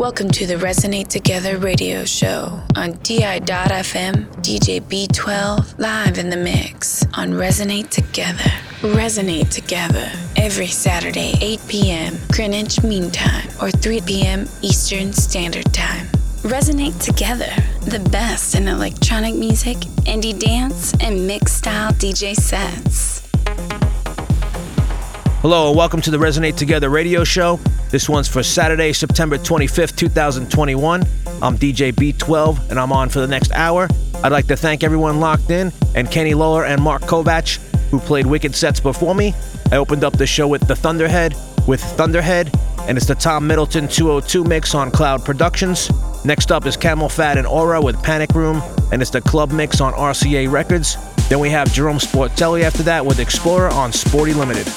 Welcome to the Resonate Together radio show on DI.FM, DJ B12, live in the mix on Resonate Together. Resonate Together every Saturday, 8 p.m. Greenwich Mean Time or 3 p.m. Eastern Standard Time. Resonate Together, the best in electronic music, indie dance, and mixed style DJ sets. Hello, and welcome to the Resonate Together radio show. This one's for Saturday, September 25th, 2021. I'm DJ B12, and I'm on for the next hour. I'd like to thank everyone locked in, and Kenny Lawler and Mark Kovach, who played wicked sets before me. I opened up the show with The Thunderhead, with Thunderhead, and it's the Tom Middleton 202 mix on Cloud Productions. Next up is CamelPhat and Au-Ra with Panic Room, and it's the club mix on RCA Records. Then we have Gerome Sportelli after that with Explorer on Sporty Limited.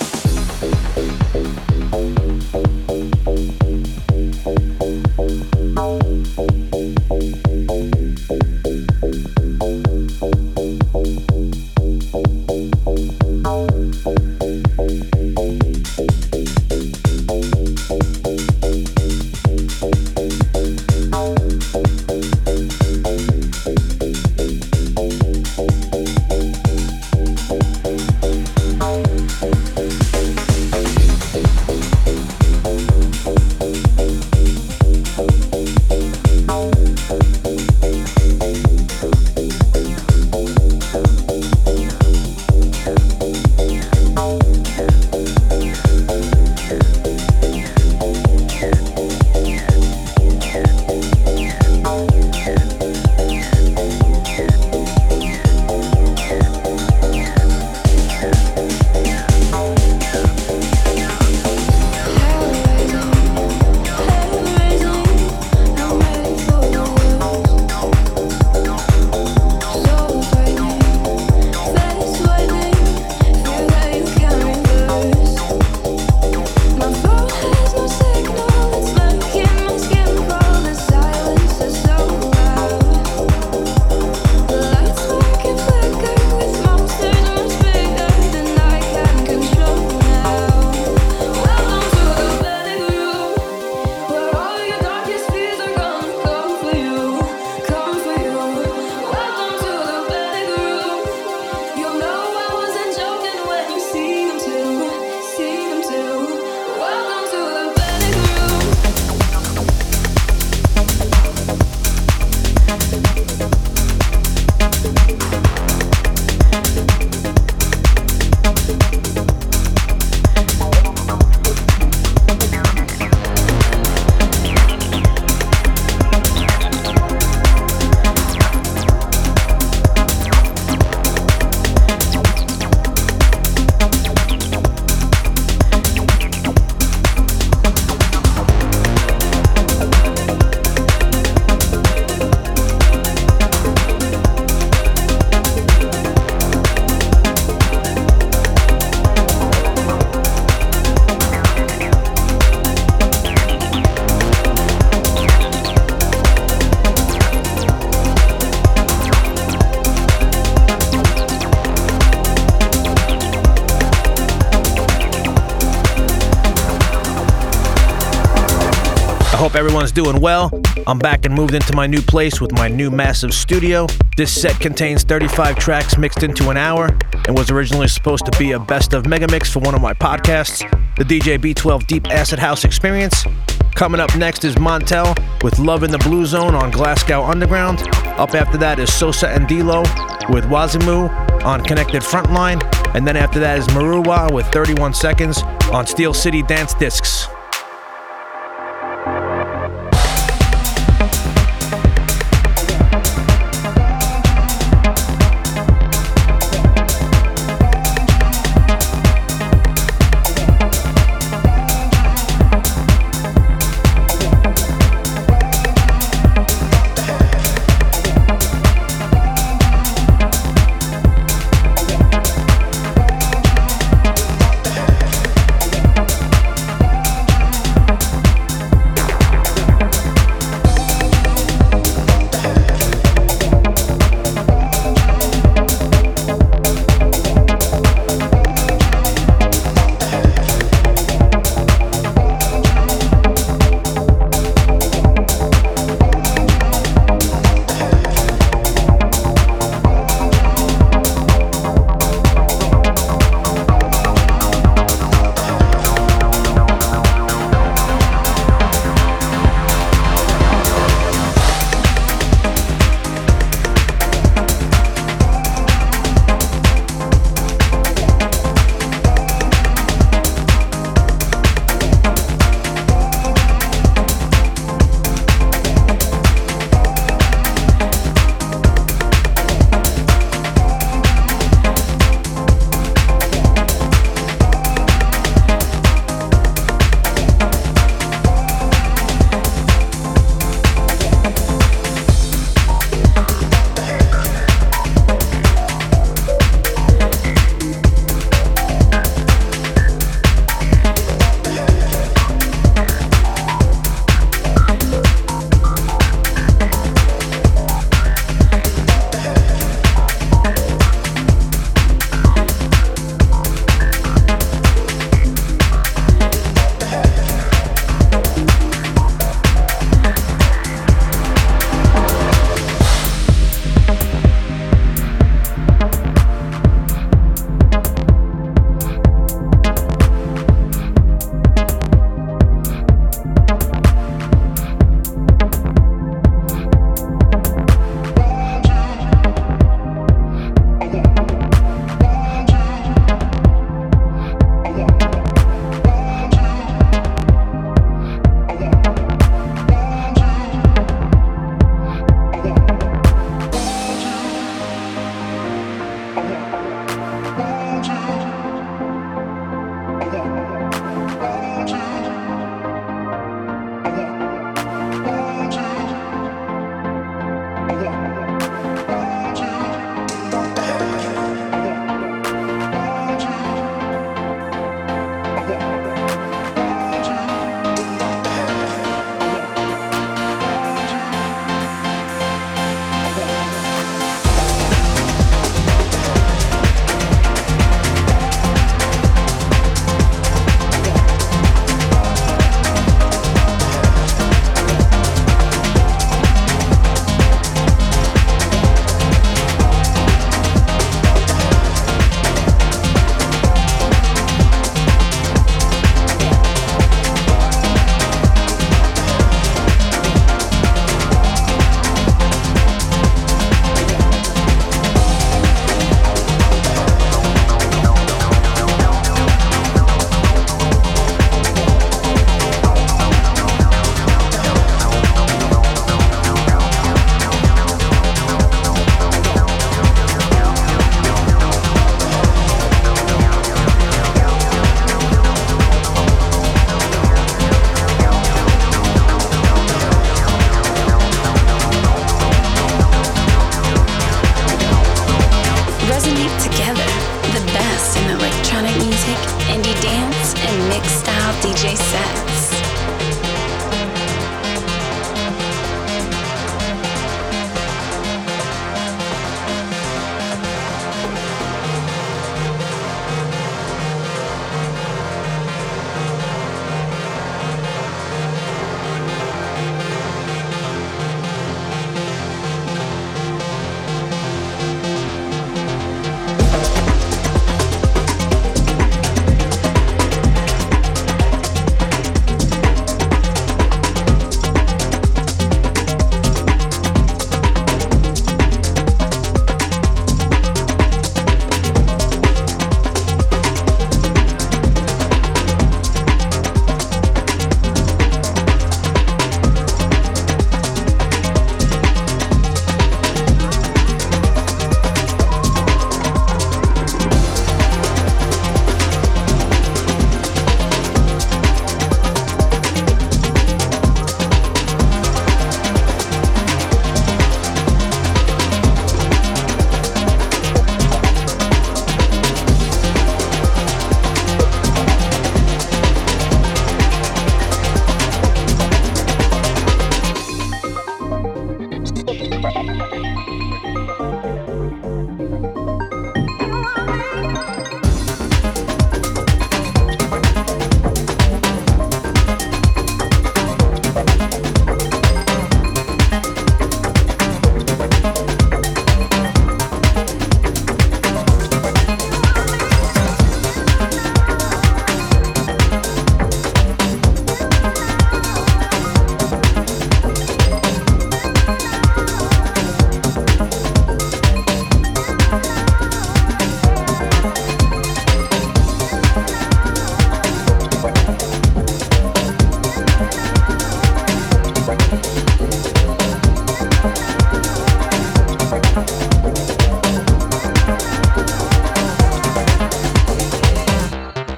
Hope everyone's doing well. I'm back and moved into my new place with my new massive studio. This set contains 35 tracks mixed into an hour and was originally supposed to be a best of mega mix for one of my podcasts, the DJ B12 Deep Acid House Experience. Coming up next is Montel with Love in the Blue Zone on Glasgow Underground. Up after that is SOSANDLOW with Wazimu on Connected Frontline. And then after that is Maruwa with 31 Seconds on Steel City Dance Discs.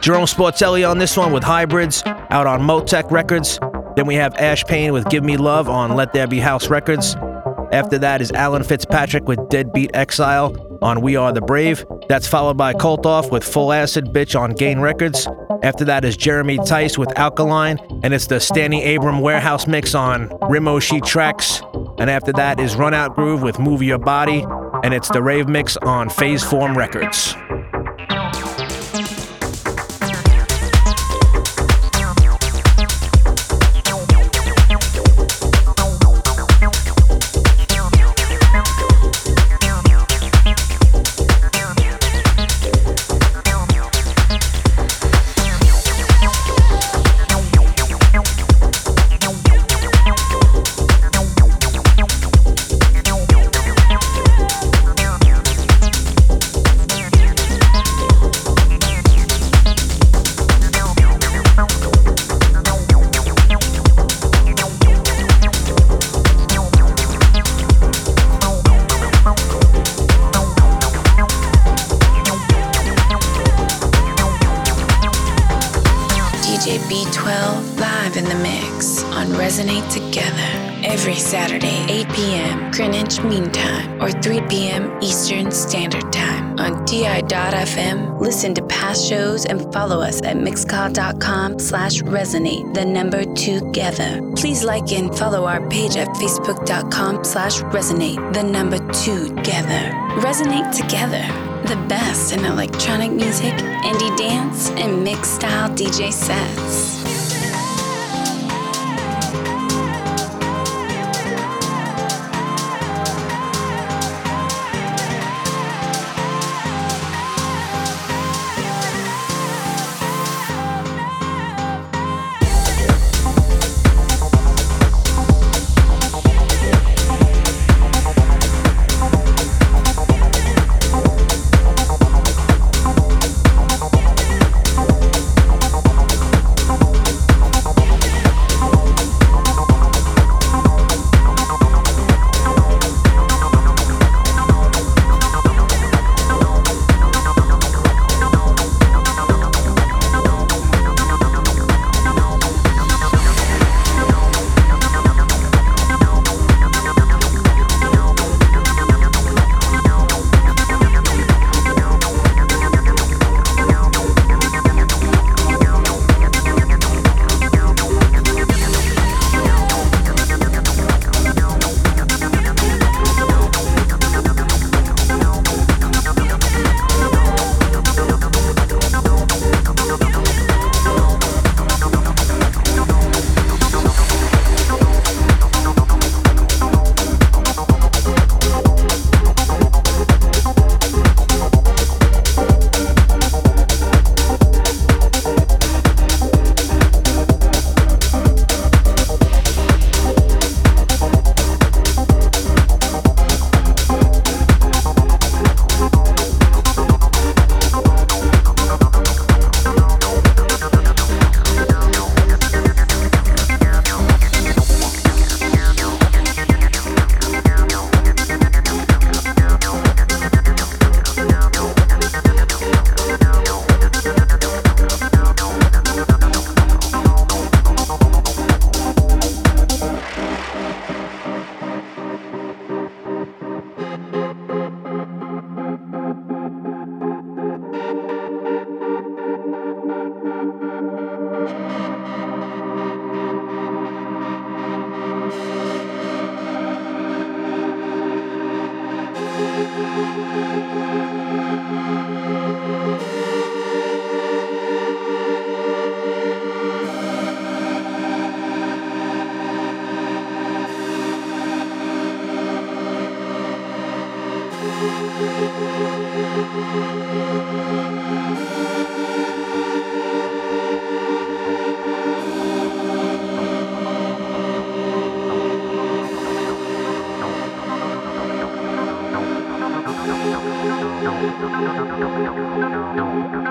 Gerome Sportelli on this one with Hybrids out on Motech Records. Then we have Ash Paine with Give Me Love on Let There Be House Records. After that is Alan Fitzpatrick with Deadbeat Exile on We Are the Brave. That's followed by KULTOFF with Full Acid Bitch on Gain Records. After that is Jeremy Tice with Alkaline, and it's the Stanny Abram Warehouse mix on Rimoshee Traxx. And after that is Runout Groove with Move Your Body, and it's the rave mix on Fazeform Records. At mixcloud.com slash resonate, the number together. Please like and follow our page at facebook.com slash resonate, the number together. Resonate together, the best in electronic music, indie dance, and mixed style DJ sets.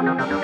no, no, no, no.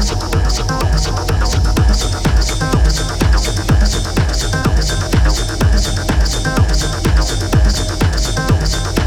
Thank you.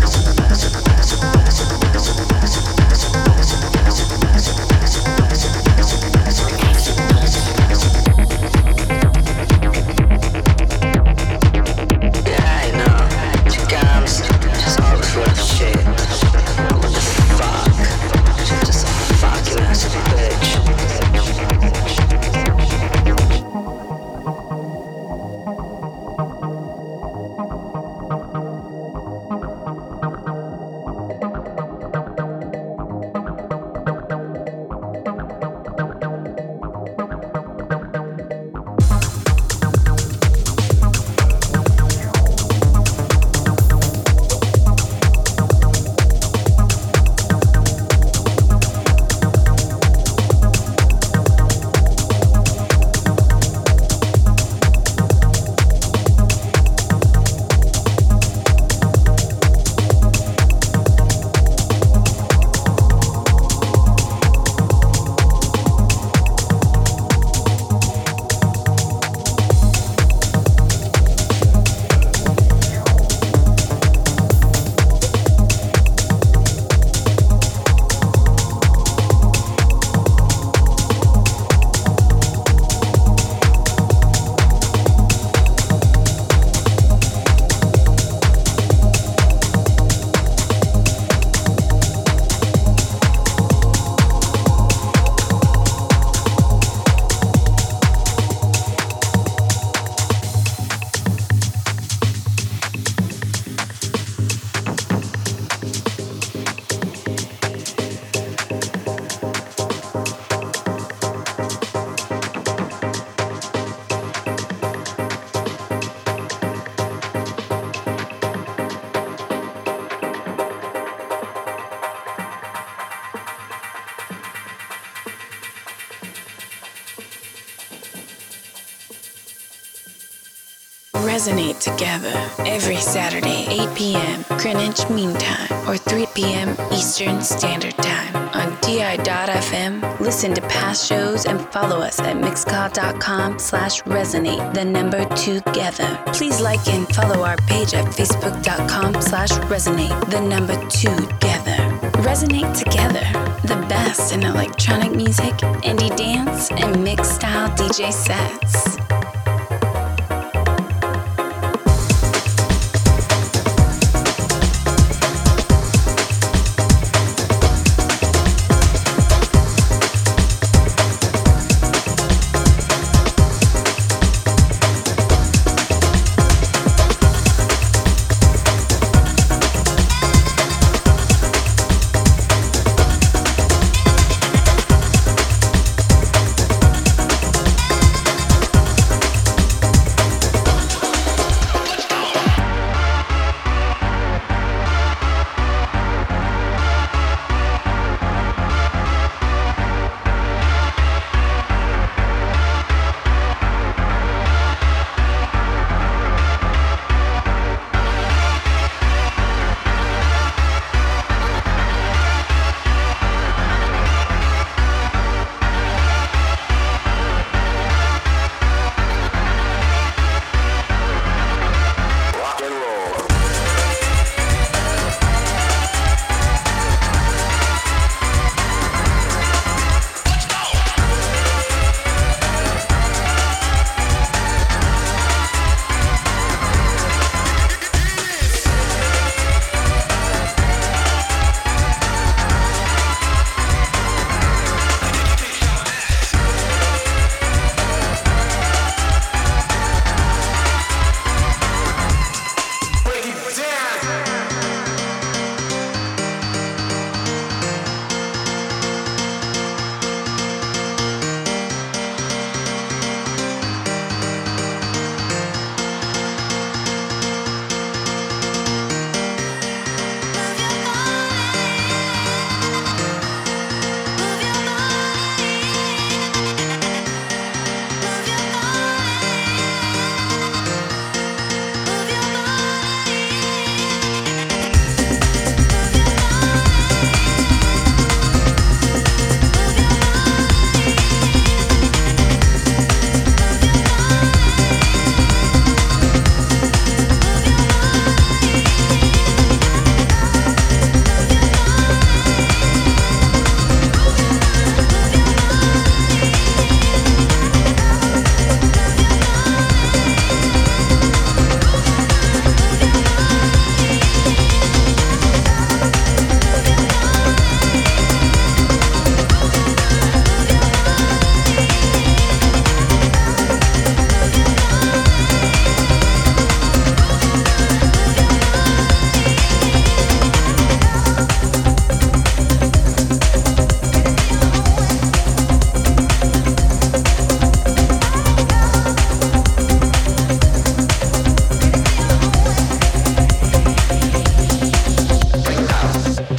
Every Saturday, 8 p.m. Greenwich Mean Time or 3 p.m. Eastern Standard Time on DI.FM. Listen to past shows and follow us at mixcloud.com slash resonate, the number together. Please like and follow our page at facebook.com slash resonate, the number together. Resonate together, the best in electronic music, indie dance, and mixed style DJ sets.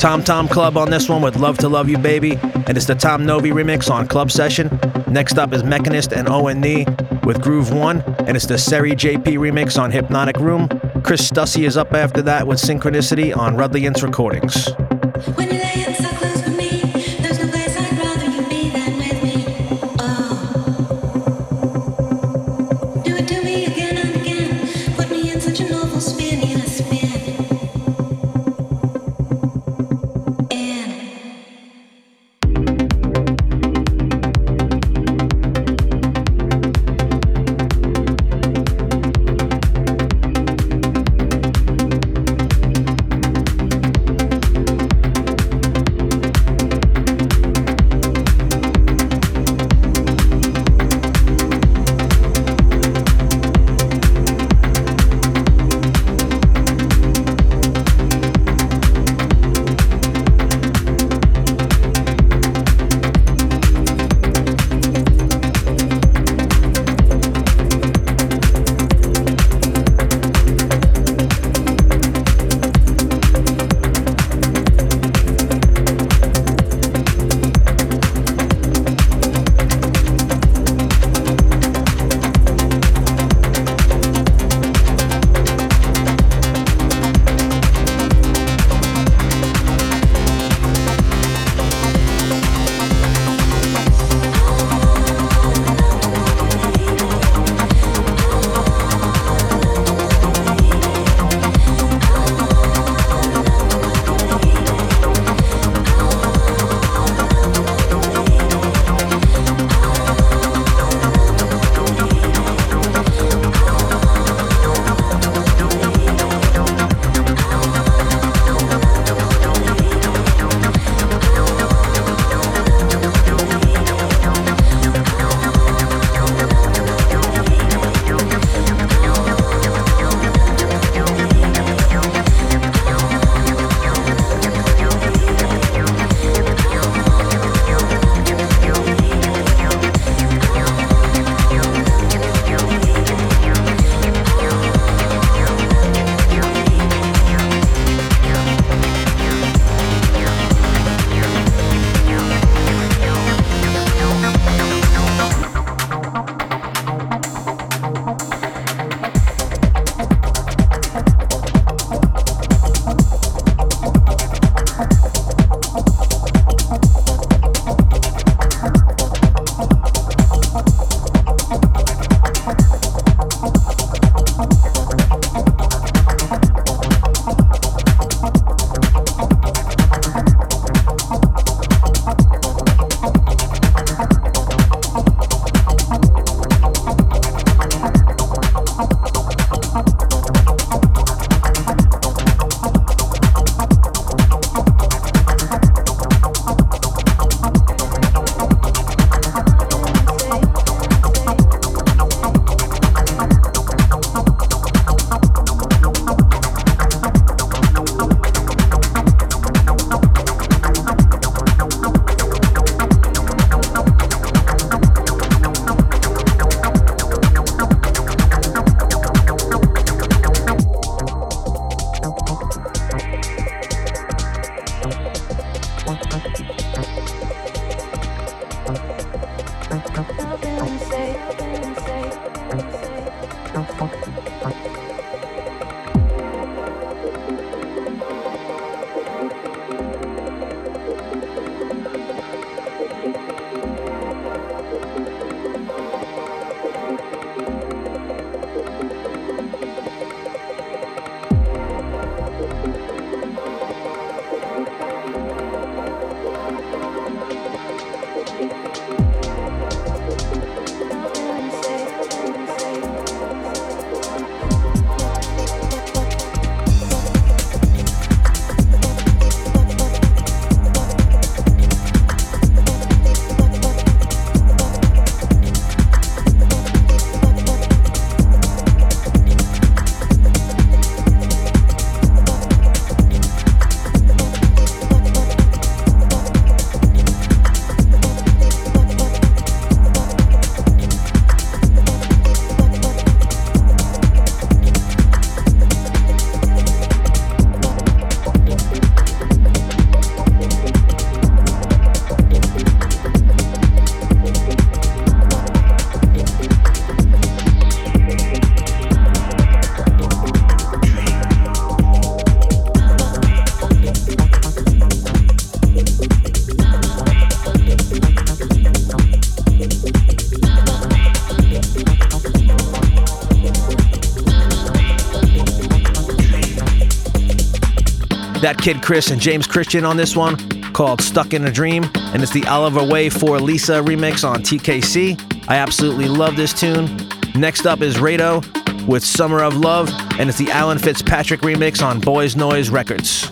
Tom Tom Club on this one with Love to Love You Baby, and it's the Tom Novy remix on Club Session. Next up is Mechanist and O&E with Groove 1, and it's the Seri JP remix on Hypnotic Room. Chris Stussy is up after that with Synchronicity on Rutilance Recordings. Kid Chris and James Christian on this one called Stuck in a Dream, and it's the Oliver Way for Lisa remix on TKC. I absolutely love this tune. Next up is Raito with Summer of Love, and it's the Alan Fitzpatrick remix on Boys Noize Records.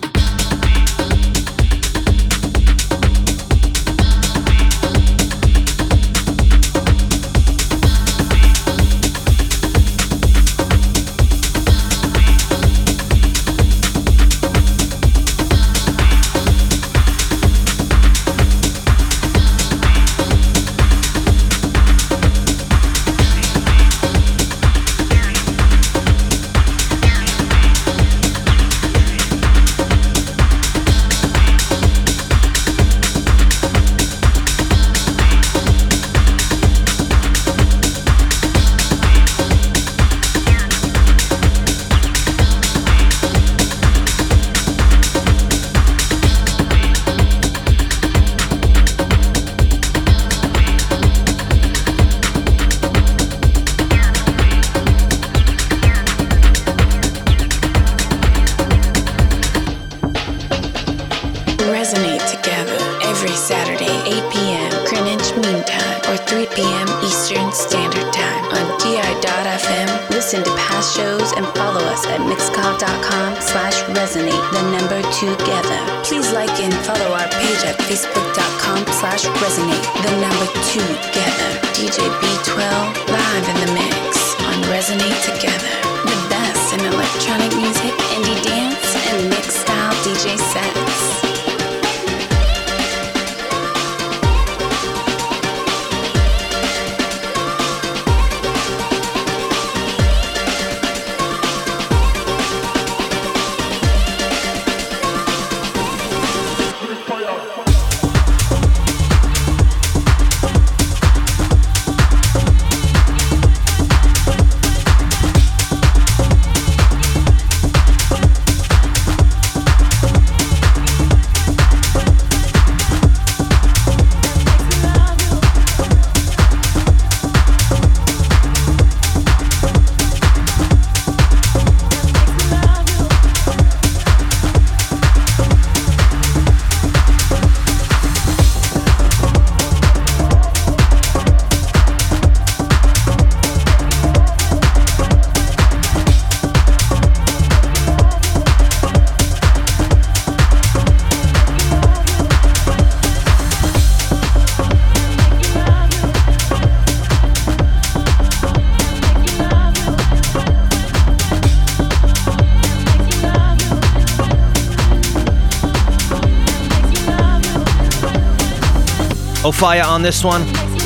Fire on this one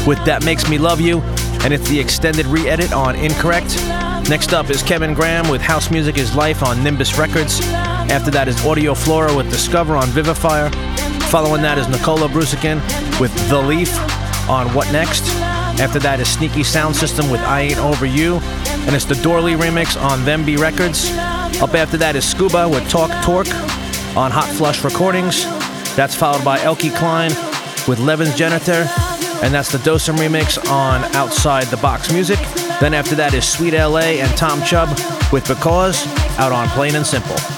with That Makes Me Love You, and it's the extended re edit on Incorrect. Next up is Kevin Graham with House Music is Life on Nimbus Records. After that is Audio Flora with Discover on Vivifier. Following that is Nicola Brusikin with The Leaf on What Next. After that is Sneaky Sound System with I Ain't Over You, and it's the Dorley remix on Them Be Records. Up after that is Scuba with Talk Torque on Hot Flush Recordings. That's followed by Eelke Kleijn with Levin's Janitor, and that's the Dosem remix on Outside the Box Music. Then after that is Sweet LA and Tom Chubb with Because out on Plain and Simple.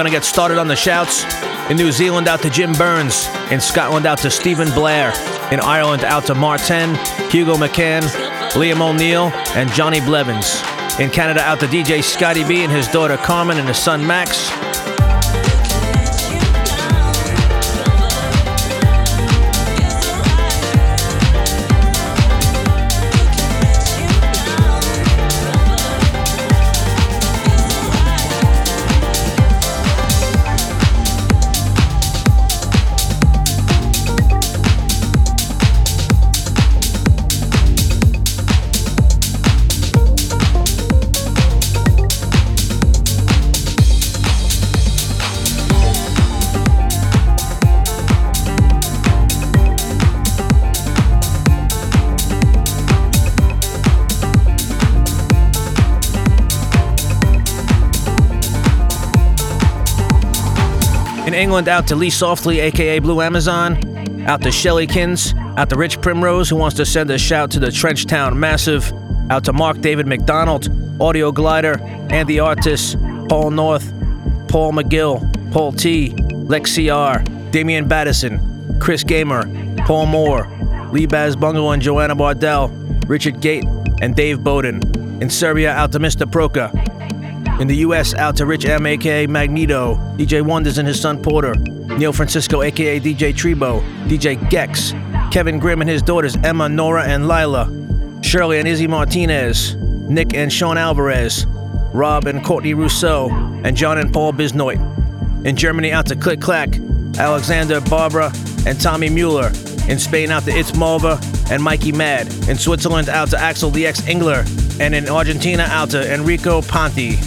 Going to get started on the shouts. In New Zealand, out to Jim Burns. In Scotland, out to Stephen Blair. In Ireland, out to Martin, Hugo McCann, Liam O'Neill, and Johnny Blevins. In Canada, out to DJ Scotty B and his daughter Carmen and his son Max. England out to Lee Softley, aka Blue Amazon. Out to Shellykins. Out to Rich Primrose, who wants to send a shout to the Trenchtown Massive. Out to Mark David McDonald, Audio Glider, and the artists Paul North, Paul McGill, Paul T, Lexi R, Damian Battison, Chris Gamer, Paul Moore, Lee Baz Bungle and Joanna Bardell, Richard Gate, and Dave Bowden. In Serbia, out to Mr. Proka, in the US, out to Rich M, aka Magneto, DJ Wonders and his son Porter, Neil Francisco, aka DJ Trebo, DJ Gex, Kevin Grimm and his daughters Emma, Nora, and Lila, Shirley and Izzy Martinez, Nick and Sean Alvarez, Rob and Courtney Rousseau, and John and Paul Bisnoit. In Germany, out to Click Clack, Alexander, Barbara, and Tommy Mueller. In Spain, out to It's Malva and Mikey Mad. In Switzerland, out to Axel DX Engler. And in Argentina, out to Enrico Ponti.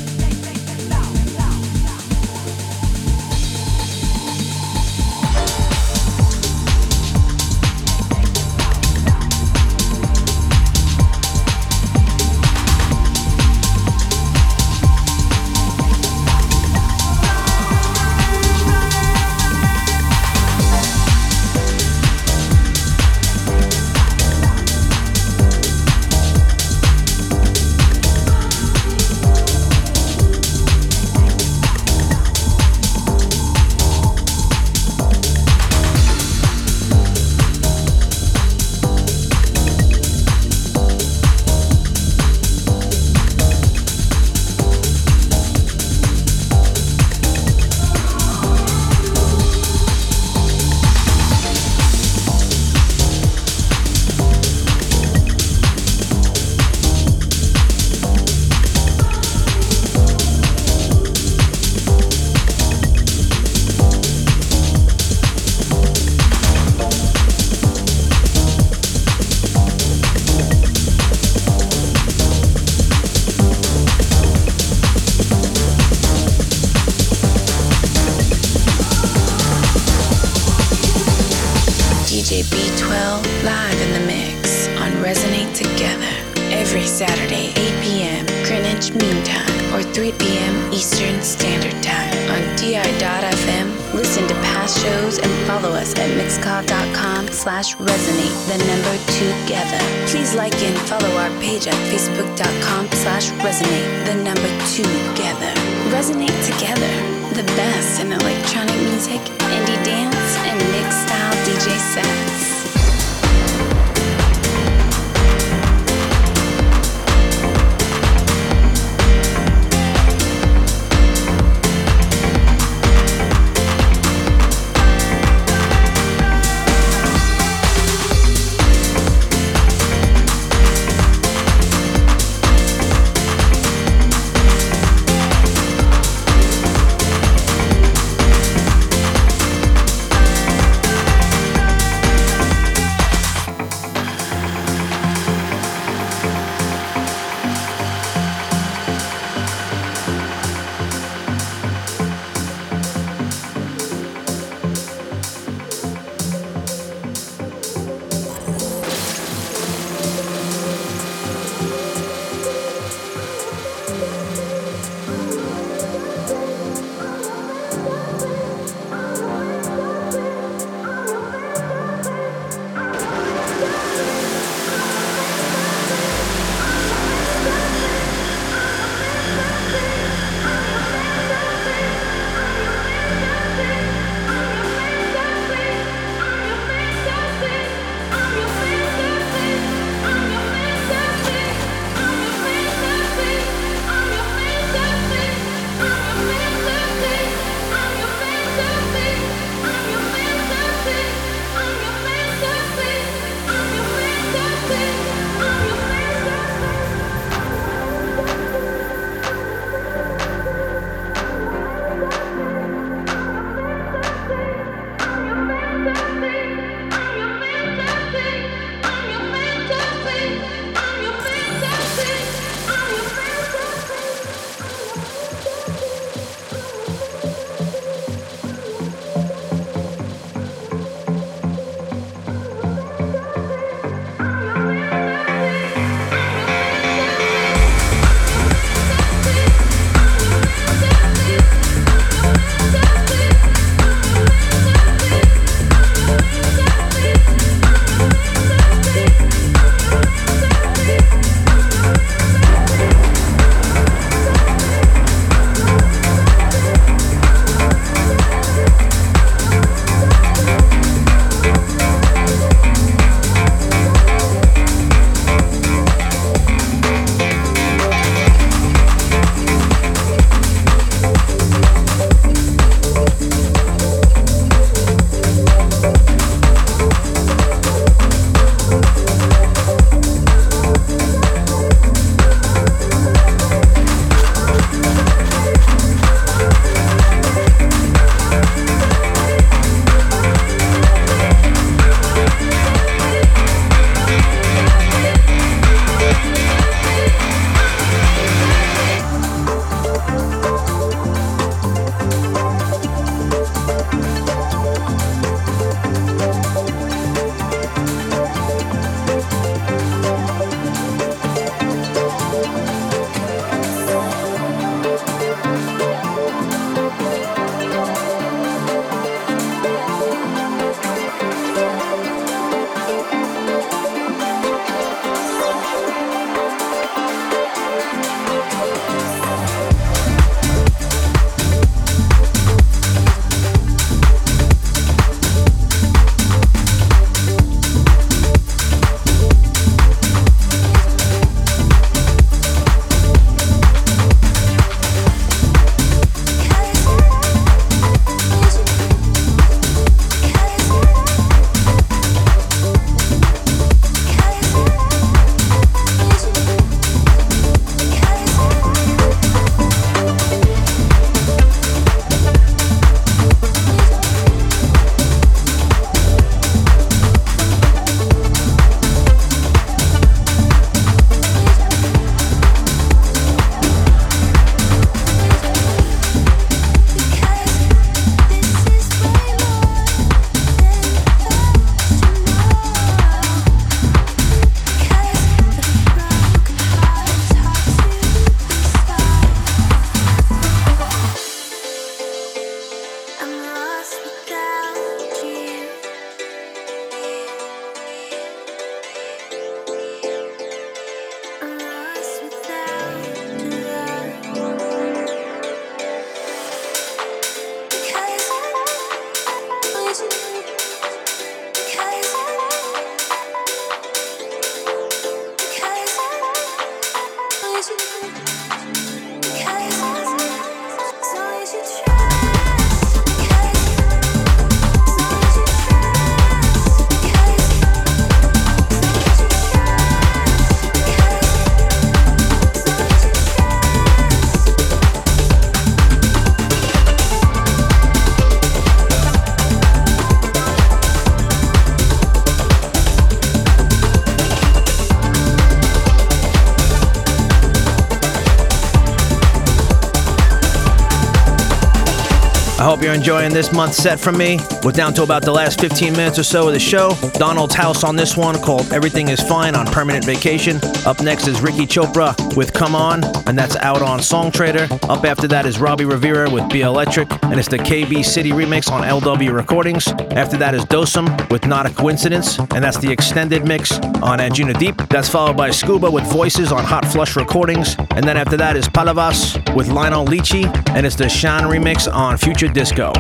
Enjoying this month's set from me. We're down to about the last 15 minutes or so of the show. Donald's house on this one called Everything is Fine on Permanent Vacation. Up next is Ricky Chopra with Come On, and that's out on Song Trader. Up after that is Robbie Rivera with Be Electric, and it's the KB City remix on LW Recordings. After that is Dosem with Not a Coincidence, and that's the extended mix on Anjuna Deep. That's followed by Scuba with Voices on Hot Flush Recordings. And then after that is Palavas with Lionel Lichi, and it's the Shan remix on Future Disco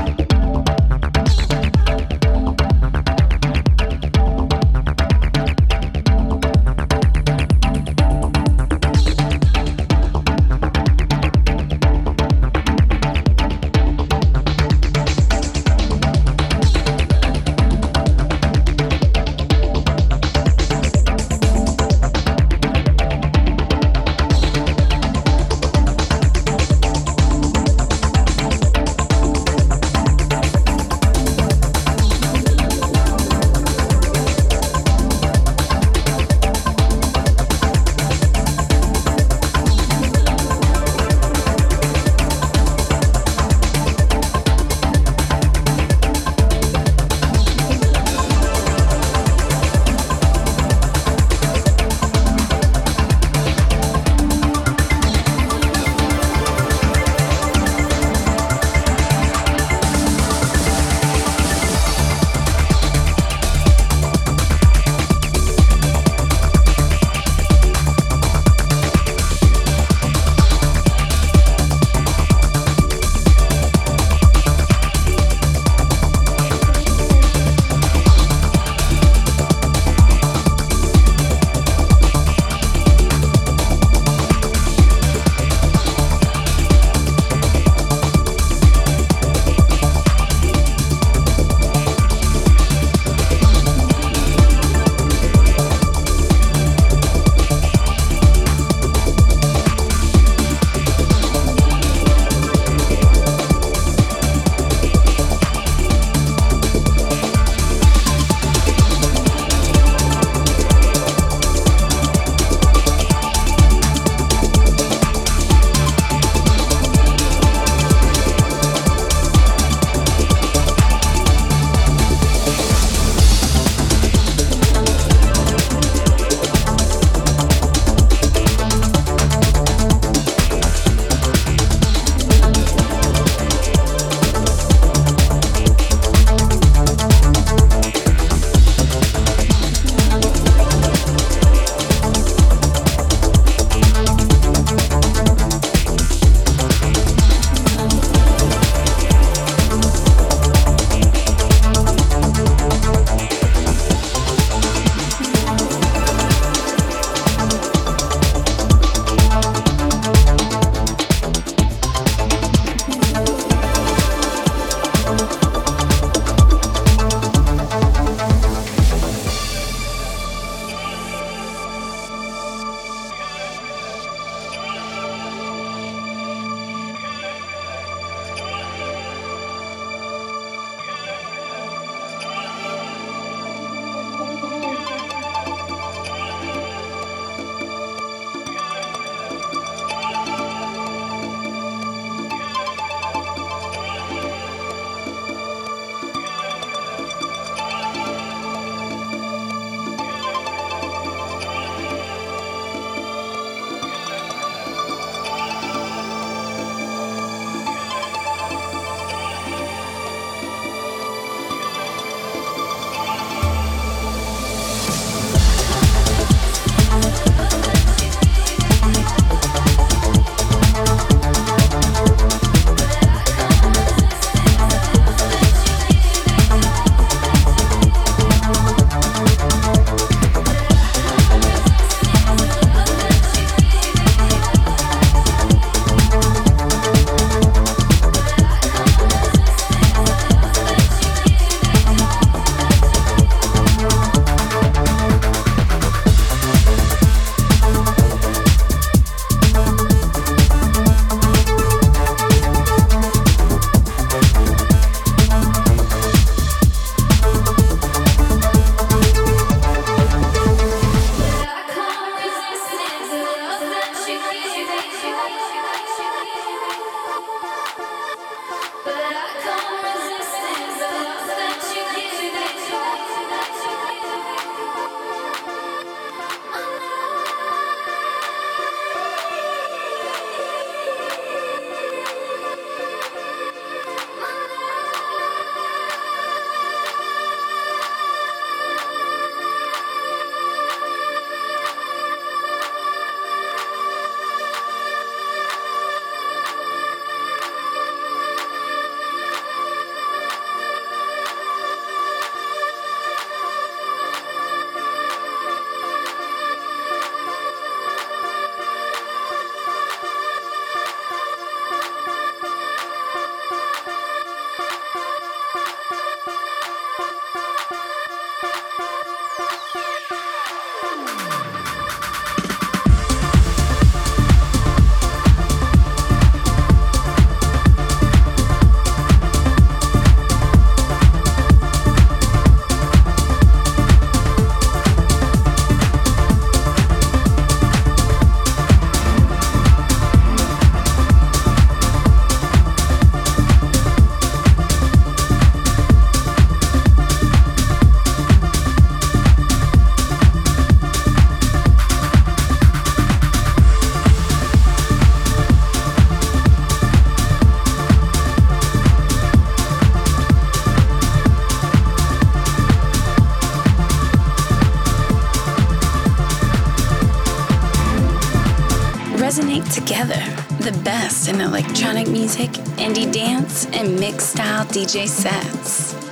Together, the best in electronic music, indie dance, and mixed style DJ sets.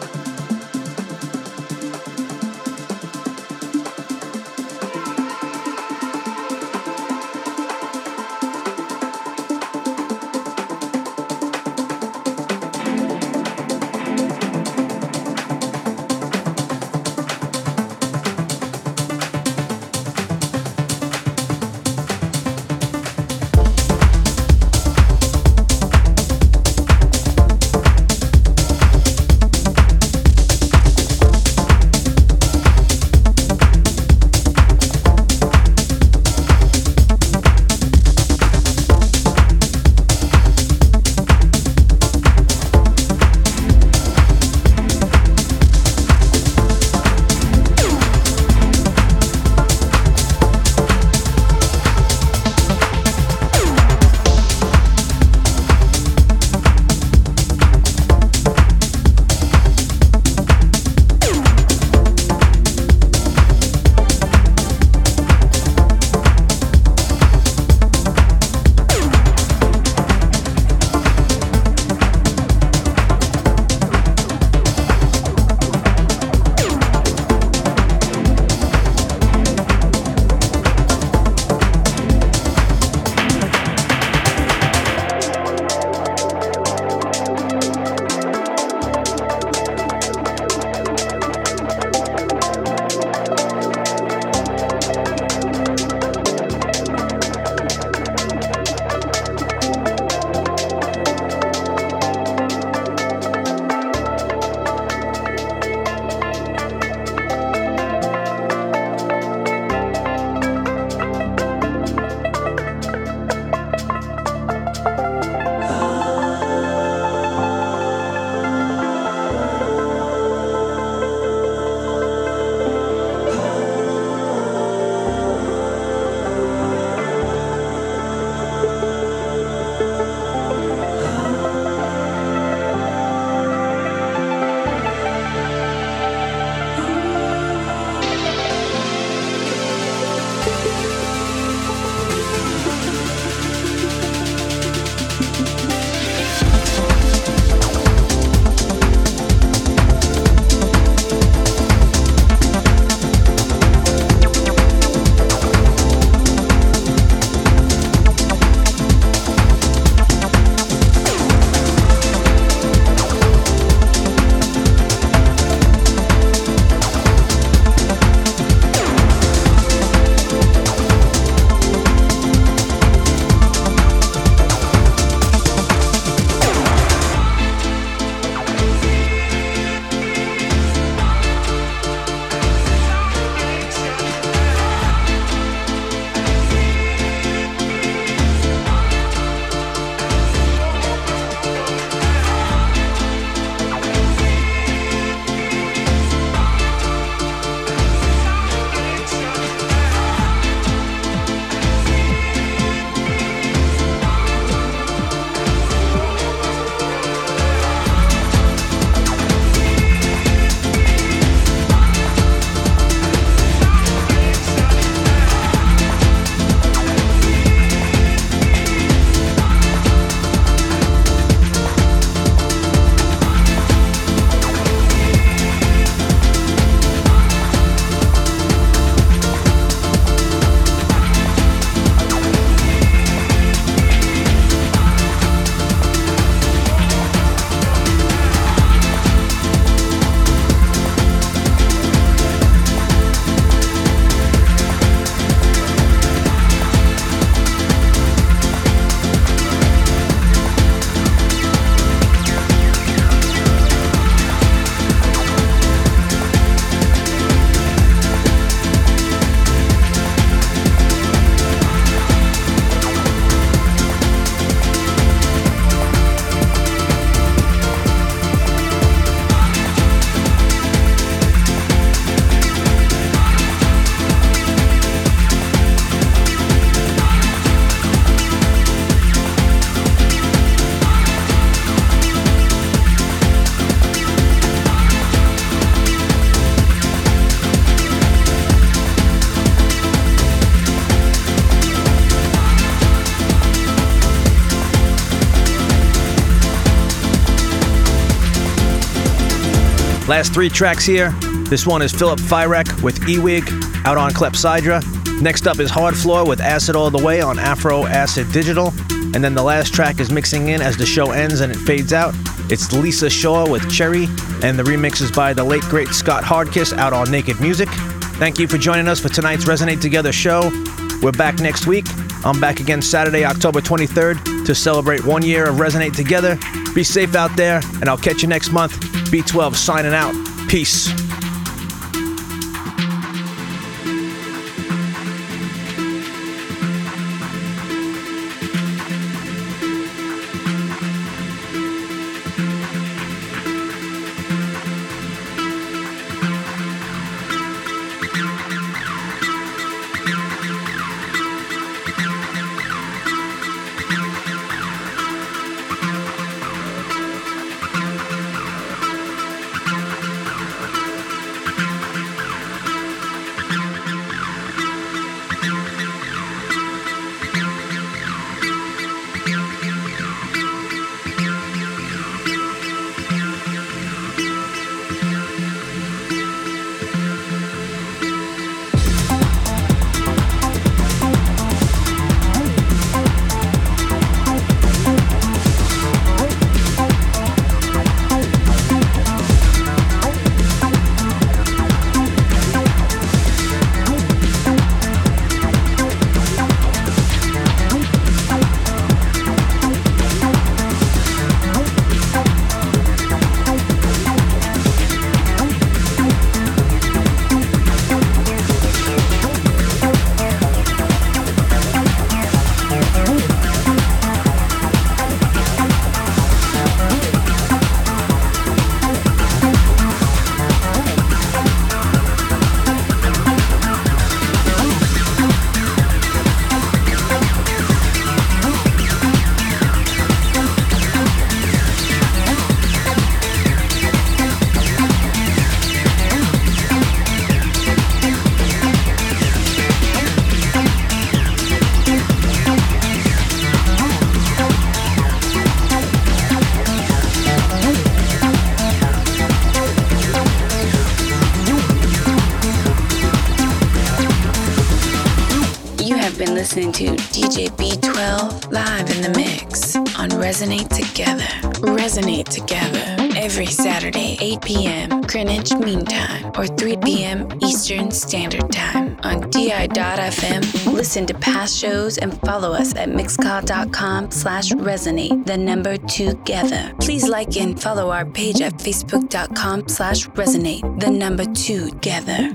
Last three tracks here. This one is Philip Fyrek with Ewig out on Clepsydra. Next up is Hardfloor with Acid All the Way on Afro Acid Digital. And then the last track is mixing in as the show ends and it fades out. It's Lisa Shaw with Cherry, and the remix is by the late great Scott Hardkiss out on Naked Music. Thank you for joining us for tonight's Resonate Together show. We're back next week. I'm back again Saturday, October 23rd to celebrate one year of Resonate Together. Be safe out there, and I'll catch you next month. B12 signing out. Peace. Resonate together. Resonate together every Saturday, 8 p.m. Greenwich Mean Time or 3 p.m. Eastern Standard Time on DI.FM. Listen to past shows and follow us at mixcloud.com slash resonate, the number together. Please like and follow our page at facebook.com slash resonate, the number together.